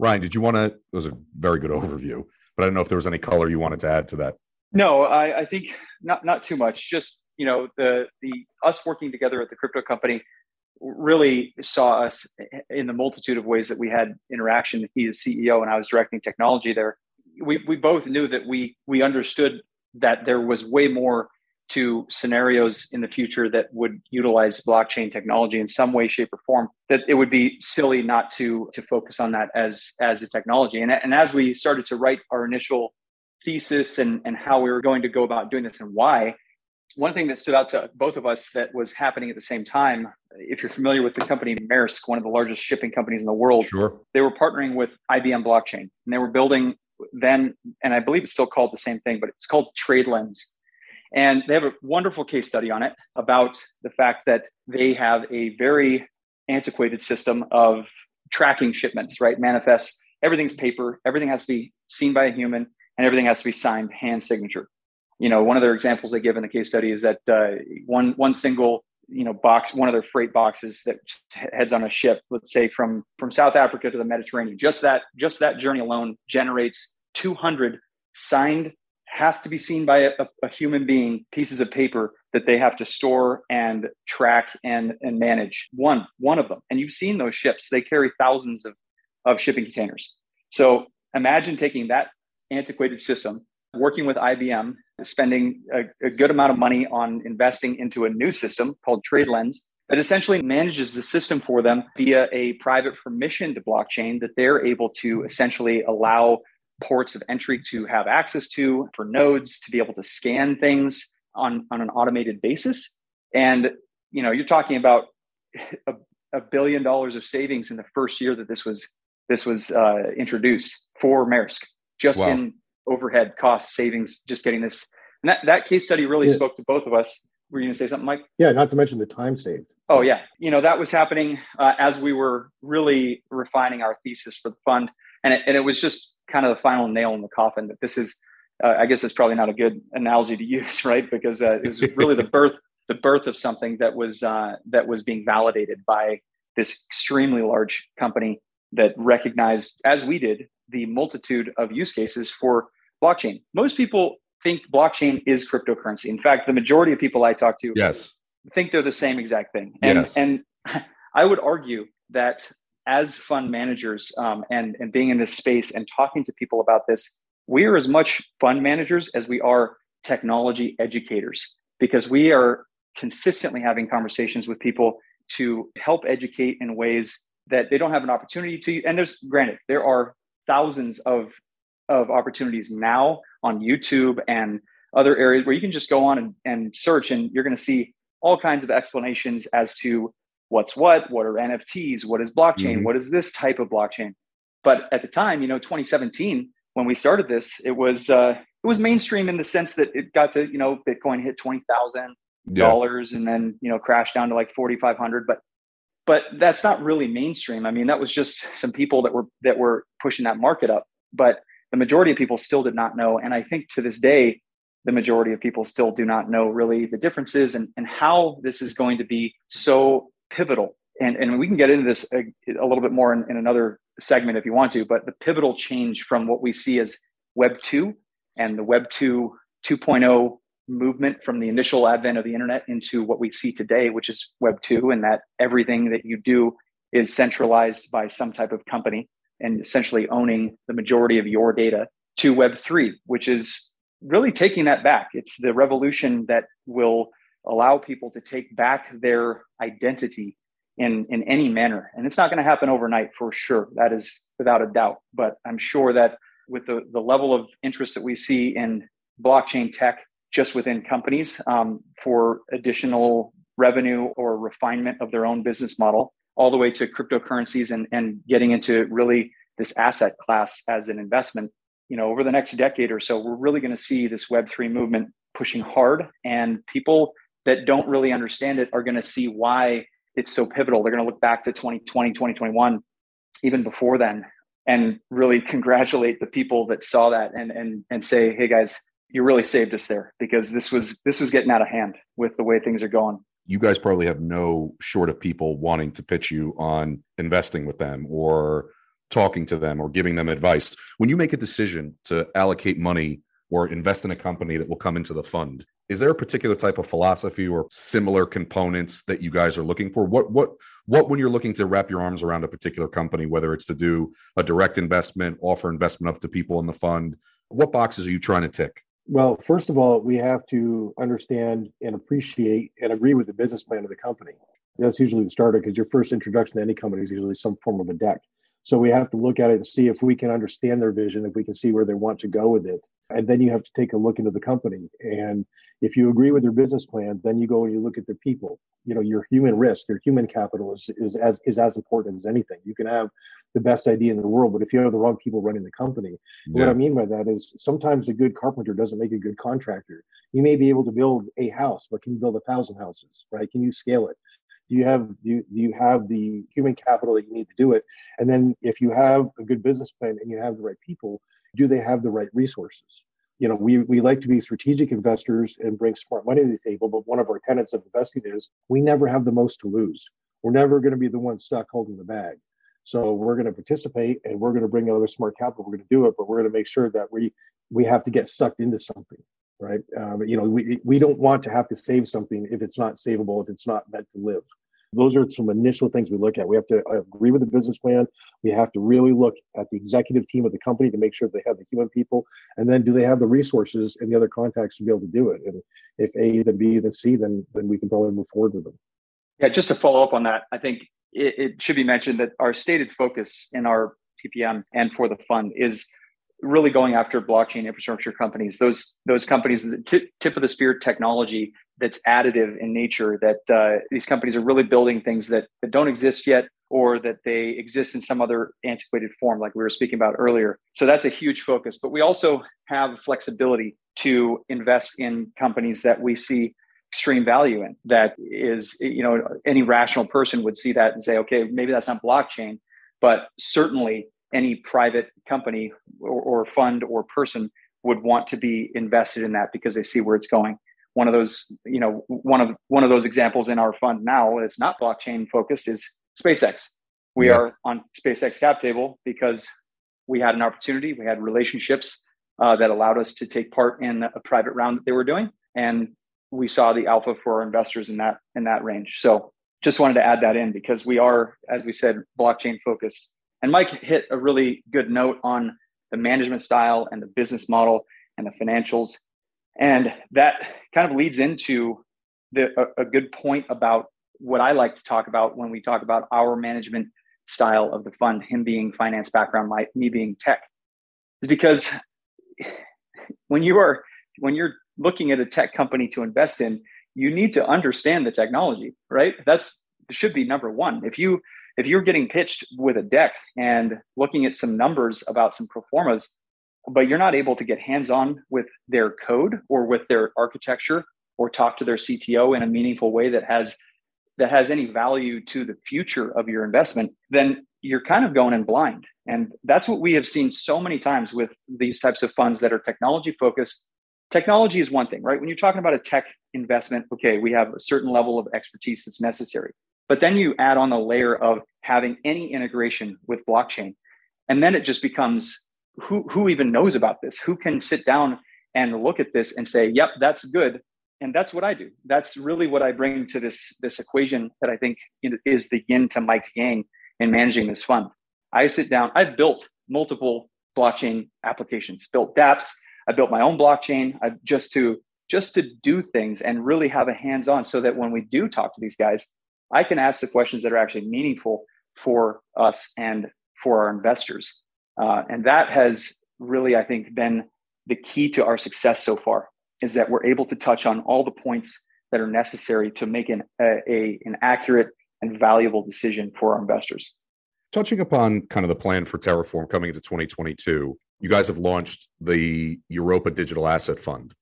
Ryan, did you want to? It was a very good overview, but I don't know if there was any color you wanted to add to that.
No, I, I think not not too much. Just you know, the the us working together at the crypto company really saw us in the multitude of ways that we had interaction. He is CEO, and I was directing technology there. We we both knew that we we understood that there was way more to scenarios in the future that would utilize blockchain technology in some way shape or form that it would be silly not to to focus on that as as a technology and, and as we started to write our initial thesis and and how we were going to go about doing this and why one thing that stood out to both of us that was happening at the same time if you're familiar with the company Maersk one of the largest shipping companies in the world
sure.
they were partnering with IBM blockchain and they were building then and I believe it's still called the same thing but it's called TradeLens and they have a wonderful case study on it about the fact that they have a very antiquated system of tracking shipments, right? Manifests, everything's paper, everything has to be seen by a human, and everything has to be signed hand signature. You know, one of their examples they give in the case study is that uh, one one single you know box, one of their freight boxes that heads on a ship, let's say from from South Africa to the Mediterranean, just that just that journey alone generates 200 signed has to be seen by a, a, human being pieces of paper that they have to store and track and and manage. One one of them. And you've seen those ships. They carry thousands of of shipping containers. So imagine taking that antiquated system working with IBM spending a, a good amount of money on investing into a new system called TradeLens that essentially manages the system for them via a private permission to blockchain that they're able to essentially allow ports of entry to have access to for nodes to be able to scan things on, on an automated basis. And you know you're talking about a, a billion dollars of savings in the first year that this was this was uh, introduced for Maersk just wow. in overhead cost savings just getting this. And that, that case study really yeah. spoke to both of us. Were you going to say something mike?
Yeah not to mention the time saved.
Oh yeah. You know that was happening uh, as we were really refining our thesis for the fund and it, and it was just kind of the final nail in the coffin that this is uh, i guess it's probably not a good analogy to use right? Because uh, it was really the birth the birth of something that was uh, that was being validated by this extremely large company that recognized as we did the multitude of use cases for blockchain. Most people think blockchain is cryptocurrency. In fact the majority of people i talk to
yes.
think they're the same exact thing. And yes. and i would argue that as fund managers um, and, and being in this space and talking to people about this, we are as much fund managers as we are technology educators because we are consistently having conversations with people to help educate in ways that they don't have an opportunity to. And there's granted, there are thousands of of opportunities now on YouTube and other areas where you can just go on and, and search and you're going to see all kinds of explanations as to what's what, what are NFTs, what is blockchain, mm-hmm. what is this type of blockchain. But at the time, you know, 2017, when we started this, it was uh, it was mainstream in the sense that it got to you know Bitcoin hit twenty thousand yeah. dollars and then you know crashed down to like forty five hundred. But but that's not really mainstream. I mean, that was just some people that were that were pushing that market up. But the majority of people still did not know, and I think to this day, the majority of people still do not know really the differences and, and how this is going to be so pivotal. And, and we can get into this a, a little bit more in, in, another segment if you want to, but the pivotal change from what we see as Web 2 and the Web 2 2.0 movement from the initial advent of the internet into what we see today, which is Web 2, and that everything that you do is centralized by some type of company and essentially owning the majority of your data to Web 3, which is really taking that back. It's the revolution that will allow people to take back their identity in, in any manner. And it's not going to happen overnight for sure. That is without a doubt. But I'm sure that with the, the level of interest that we see in blockchain tech just within companies um, for additional revenue or refinement of their own business model, all the way to cryptocurrencies and, and getting into really this asset class as an investment you know over the next decade or so we're really going to see this web3 movement pushing hard and people that don't really understand it are going to see why it's so pivotal they're going to look back to 2020 2021 even before then and really congratulate the people that saw that and and and say hey guys you really saved us there because this was this was getting out of hand with the way things are going
you guys probably have no short of people wanting to pitch you on investing with them or talking to them or giving them advice. When you make a decision to allocate money or invest in a company that will come into the fund, is there a particular type of philosophy or similar components that you guys are looking for? What what what when you're looking to wrap your arms around a particular company, whether it's to do a direct investment, offer investment up to people in the fund, what boxes are you trying to tick?
Well, first of all, we have to understand and appreciate and agree with the business plan of the company. That's usually the starter because your first introduction to any company is usually some form of a deck. So we have to look at it and see if we can understand their vision, if we can see where they want to go with it. And then you have to take a look into the company. And if you agree with their business plan, then you go and you look at their people. You know, your human risk, your human capital is, is as is as important as anything. You can have the best idea in the world, but if you have the wrong people running the company, yeah. what I mean by that is sometimes a good carpenter doesn't make a good contractor. You may be able to build a house, but can you build a thousand houses, right? Can you scale it? do you have do you, do you have the human capital that you need to do it and then if you have a good business plan and you have the right people do they have the right resources? You know we, we like to be strategic investors and bring smart money to the table but one of our tenets of investing is we never have the most to lose. We're never going to be the one stuck holding the bag. So we're going to participate and we're going to bring other smart capital. We're going to do it but we're going to make sure that we we have to get sucked into something right? Um, you know we, we don't want to have to save something if it's not savable if it's not meant to live those are some initial things we look at. We have to agree with the business plan. We have to really look at the executive team of the company to make sure they have the human people, and then do they have the resources and the other contacts to be able to do it? And if A, then B, then C, then then we can probably move forward with them.
Yeah, just to follow up on that, I think it, it should be mentioned that our stated focus in our PPM and for the fund is really going after blockchain infrastructure companies those those companies the tip, tip of the spear technology that's additive in nature that uh, these companies are really building things that, that don't exist yet or that they exist in some other antiquated form like we were speaking about earlier. So that's a huge focus but we also have flexibility to invest in companies that we see extreme value in that is you know any rational person would see that and say okay maybe that's not blockchain but certainly any private company or, or fund or person would want to be invested in that because they see where it's going one of those you know one of one of those examples in our fund now that's not blockchain focused is SpaceX. We yeah. are on SpaceX cap table because we had an opportunity, we had relationships uh, that allowed us to take part in a private round that they were doing, and we saw the alpha for our investors in that in that range. So just wanted to add that in because we are, as we said, blockchain focused. And Mike hit a really good note on the management style and the business model and the financials and that kind of leads into the, a, a good point about what I like to talk about when we talk about our management style of the fund, him being finance background, my, me being tech. is because when you are when you're looking at a tech company to invest in, you need to understand the technology, right? That's should be number one. If you if you're getting pitched with a deck and looking at some numbers about some pro formas, but you're not able to get hands-on with their code or with their architecture or talk to their CTO in a meaningful way that has that has any value to the future of your investment, then you're kind of going in blind. And that's what we have seen so many times with these types of funds that are technology focused. Technology is one thing, right? When you're talking about a tech investment, okay, we have a certain level of expertise that's necessary. But then you add on the layer of having any integration with blockchain. And then it just becomes who, who even knows about this? Who can sit down and look at this and say, yep, that's good. And that's what I do. That's really what I bring to this, this equation that I think is the yin to Mike's yang in managing this fund. I sit down, I've built multiple blockchain applications, built dApps, I built my own blockchain I, just to just to do things and really have a hands-on so that when we do talk to these guys, I can ask the questions that are actually meaningful for us and for our investors. Uh, and that has really, I think, been the key to our success so far is that we're able to touch on all the points that are necessary to make an, a, a an accurate and valuable decision for our investors.
Touching upon kind of the plan for Terraform coming into 2022, you guys have launched the Europa Digital Asset Fund,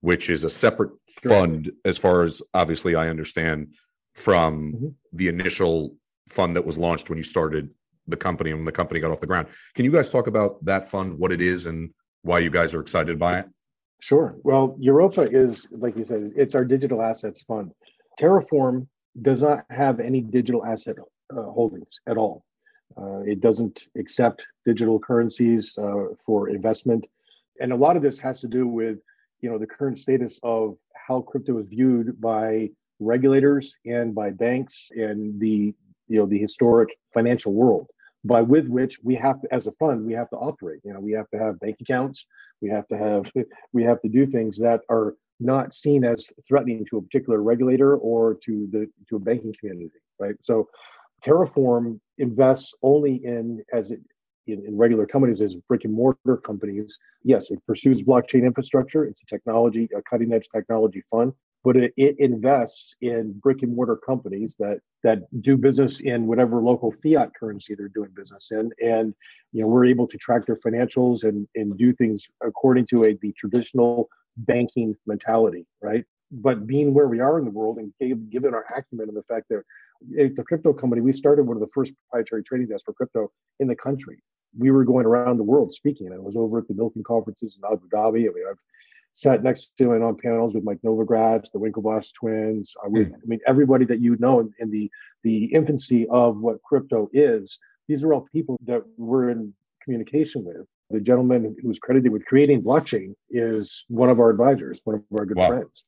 which is a separate sure. fund, as far as obviously I understand, from mm-hmm. the initial fund that was launched when you started the company and when the company got off the ground. Can you guys talk about that fund, what it is, and why you guys are excited by it?
Sure. Well, Europa is, like you said, it's our digital assets fund. Terraform does not have any digital asset uh, holdings at all. Uh, it doesn't accept digital currencies uh, for investment, and a lot of this has to do with you know the current status of how crypto is viewed by regulators and by banks and the you know the historic financial world by with which we have to as a fund we have to operate you know we have to have bank accounts we have to have we have to do things that are not seen as threatening to a particular regulator or to the to a banking community, right? So Terraform invests only in as it in, in, regular companies as brick and mortar companies. Yes, it pursues blockchain infrastructure. It's a technology, a cutting edge technology fund, but it, it invests in brick and mortar companies that that do business in whatever local fiat currency they're doing business in. And you know, we're able to track their financials and and do things according to a the traditional banking mentality, right? But being where we are in the world and given our acumen and the fact that eh, the crypto company, we started one of the first proprietary trading desks for crypto in the country. We were going around the world speaking. And I was over at the Milken conferences in Abu Dhabi. I mean, I've sat next to and on panels with Mike Novogratz, the Winklevoss twins. I, mm. I mean, everybody that you know in, in the the infancy of what crypto is. These are all people that we're in communication with the gentleman who's credited with creating blockchain is one of our advisors, one of our good wow. friends.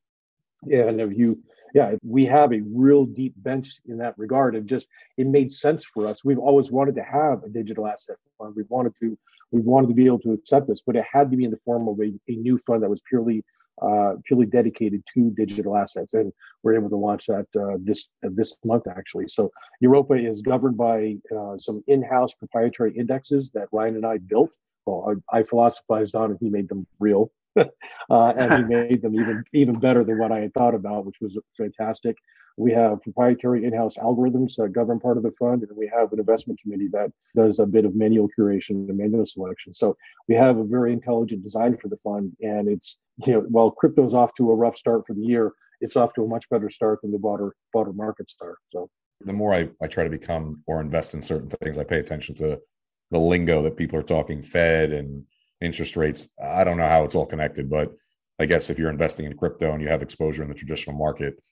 And if you, yeah, we have a real deep bench in that regard. It just it made sense for us. We've always wanted to have a digital asset fund. We wanted to we wanted to be able to accept this, but it had to be in the form of a, a new fund that was purely uh, purely dedicated to digital assets, and we're able to launch that uh, this uh, this month actually. So Europa is governed by uh, some in-house proprietary indexes that Ryan and I built well, I, I philosophized on and he made them real. uh, and he made them even even better than what I had thought about, which was fantastic. We have proprietary in-house algorithms that govern part of the fund, and we have an investment committee that does a bit of manual curation and manual selection. So we have a very intelligent design for the fund, and it's you know while crypto's off to a rough start for the year, it's off to a much better start than the broader broader market start. So
the more I, I try to become or invest in certain things, I pay attention to the lingo that people are talking Fed and interest rates. I don't know how it's all connected, but I guess if you're investing in crypto and you have exposure in the traditional market,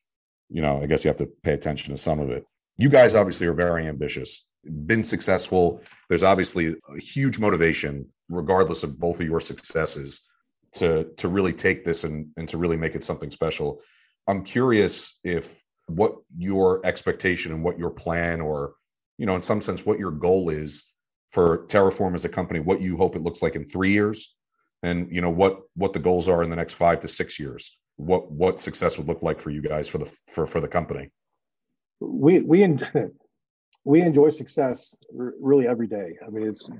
you know, I guess you have to pay attention to some of it. You guys obviously are very ambitious, been successful. There's obviously a huge motivation, regardless of both of your successes, to to really take this and, and to really make it something special. I'm curious if what your expectation and what your plan or you know in some sense what your goal is for Terraform as a company, what you hope it looks like in three years, and you know what what the goals are in the next five to six years. What what success would look like for you guys for the for for the company.
We we we enjoy success really every day. I mean, it's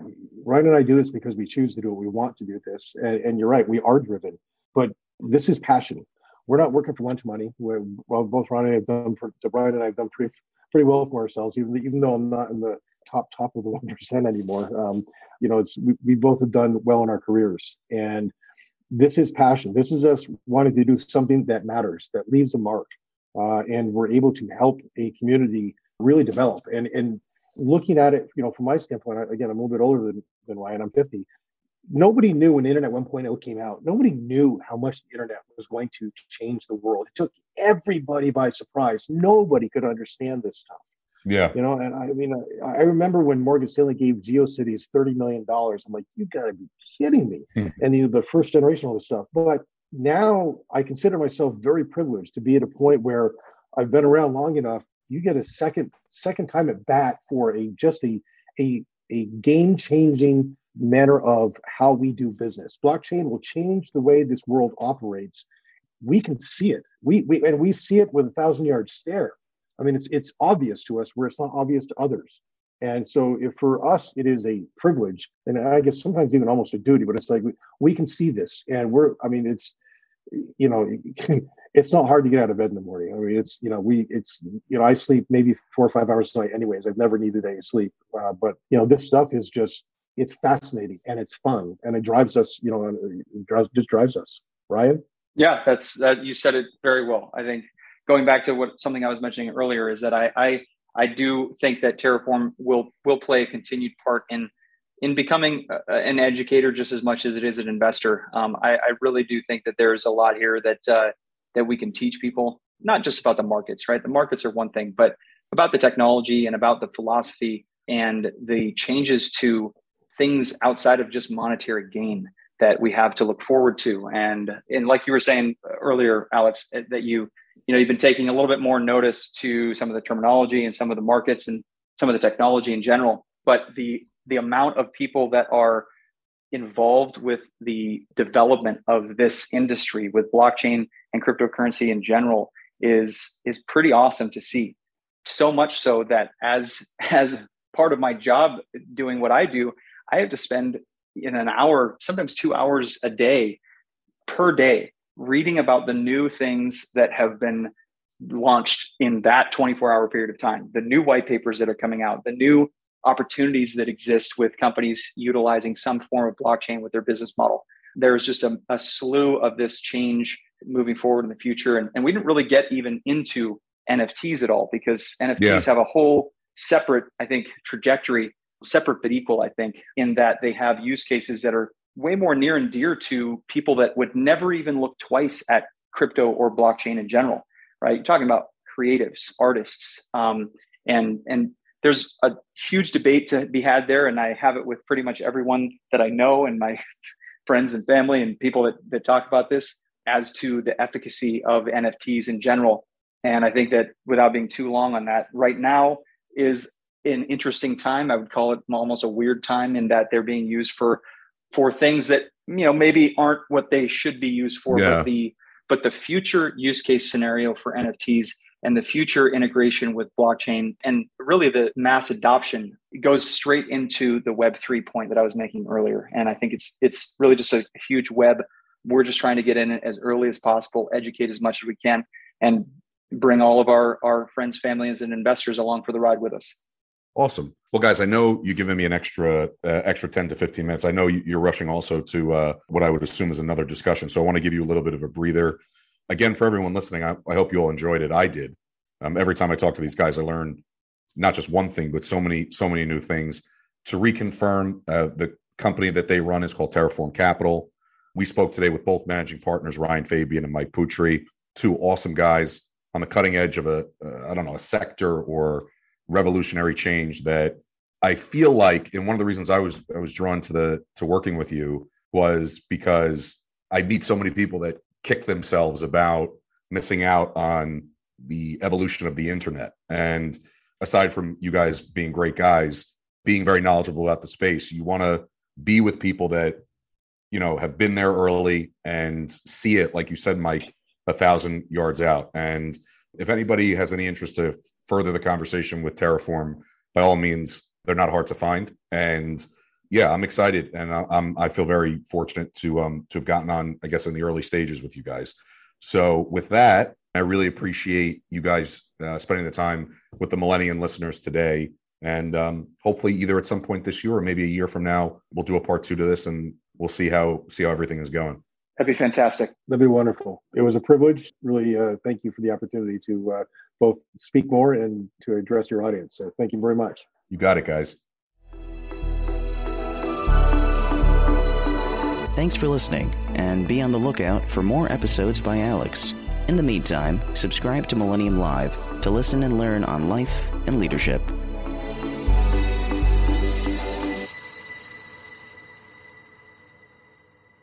Ryan and I do this because we choose to do it. We want to do this, and, and you're right, we are driven. But this is passion. We're not working for lunch money. We're, well, both Ryan and I have done for Brian and I have done pretty pretty well for ourselves, even even though I'm not in the top top of the one percent anymore. Um, you know, it's we, we both have done well in our careers, and this is passion. This is us wanting to do something that matters, that leaves a mark, uh, and we're able to help a community really develop. And and looking at it, you know, from my standpoint, again, I'm a little bit older than than Ryan. I'm 50. Nobody knew when Internet 1.0 came out. Nobody knew how much the internet was going to change the world. It took everybody by surprise. Nobody could understand this stuff.
Yeah.
You know, and I mean, I, I remember when Morgan Stanley gave GeoCities $30 million. I'm like, you got to be kidding me. Hmm. And you know, the first generation of this stuff. But now I consider myself very privileged to be at a point where I've been around long enough. You get a second second time at bat for a just a a, a game changing manner of how we do business. Blockchain will change the way this world operates. We can see it. We, we and we see it with a thousand yard stare. I mean, it's it's obvious to us where it's not obvious to others. And so, if for us it is a privilege, and I guess sometimes even almost a duty, but it's like we, we can see this, and we're. I mean, it's you know, it's not hard to get out of bed in the morning. I mean, it's you know, we it's you know, I sleep maybe four or five hours a night, anyways. I've never needed any sleep, uh, but you know, this stuff is just it's fascinating and it's fun and it drives us. You know, it drives, just drives us. Ryan.
Yeah, that's that. You said it very well. I think going back to what something I was mentioning earlier is that I I, I do think that Terraform will will play a continued part in in becoming a, an educator just as much as it is an investor. Um, I, I, really do think that there's a lot here that uh, that we can teach people, not just about the markets, right? The markets are one thing, but about the technology and about the philosophy and the changes to things outside of just monetary gain that we have to look forward to. And and like you were saying earlier, Alex, that you you know you've been taking a little bit more notice to some of the terminology and some of the markets and some of the technology in general but the the amount of people that are involved with the development of this industry with blockchain and cryptocurrency in general is is pretty awesome to see. So much so that as as part of my job doing what i do i have to spend in an hour sometimes two hours a day per day reading about the new things that have been launched in that 24 hour period of time, the new white papers that are coming out, the new opportunities that exist with companies utilizing some form of blockchain with their business model. There's just a, a slew of this change moving forward in the future. And, and, we didn't really get even into NFTs at all because NFTs yeah. have a whole separate, I think, trajectory, separate but equal, I think, in that they have use cases that are way more near and dear to people that would never even look twice at crypto or blockchain in general, right? You're talking about creatives, artists, um, and and there's a huge debate to be had there, and I have it with pretty much everyone that I know and my friends and family and people that that talk about this as to the efficacy of NFTs in general. And I think that without being too long on that, right now is an interesting time. I would call it almost a weird time in that they're being used for for things that you know maybe aren't what they should be used for yeah. but the but the future use case scenario for nfts and the future integration with blockchain and really the mass adoption goes straight into the web 3 point that i was making earlier. And i think it's it's really just a huge web. We're just trying to get in it as early as possible educate as much as we can and bring all of our our friends families and investors along for the ride with us
Awesome. Well, guys, I know you've given me an extra uh, extra ten to fifteen minutes. I know you're rushing also to uh, what I would assume is another discussion. So I want to give you a little bit of a breather. Again, for everyone listening, I, I hope you all enjoyed it. I did. Um, every time I talk to these guys, I learn not just one thing, but so many so many new things. To reconfirm, uh, the company that they run is called Terraform Capital. We spoke today with both managing partners, Ryan Fabian and Mike Poutre, two awesome guys on the cutting edge of a uh, I don't know a sector or revolutionary change that I feel like, and one of the reasons I was I was drawn to the to working with you was because I meet so many people that kick themselves about missing out on the evolution of the internet. And aside from you guys being great guys, being very knowledgeable about the space, you want to be with people that you know have been there early and see it, like you said, Mike, a thousand yards out. And if anybody has any interest to further the conversation with Terraform, by all means, they're not hard to find. And yeah, I'm excited, and I'm I feel very fortunate to um to have gotten on, I guess, in the early stages with you guys. So with that, I really appreciate you guys uh, spending the time with the Millennium listeners today. And um, hopefully, either at some point this year or maybe a year from now, we'll do a part two to this, and we'll see how see how everything is going.
That'd be fantastic.
That'd be wonderful. It was a privilege. Really, uh, thank you for the opportunity to uh, both speak more and to address your audience. So, thank you very much.
You got it, guys.
Thanks for listening, and be on the lookout for more episodes by Alex. In the meantime, subscribe to Millennium Live to listen and learn on life and leadership.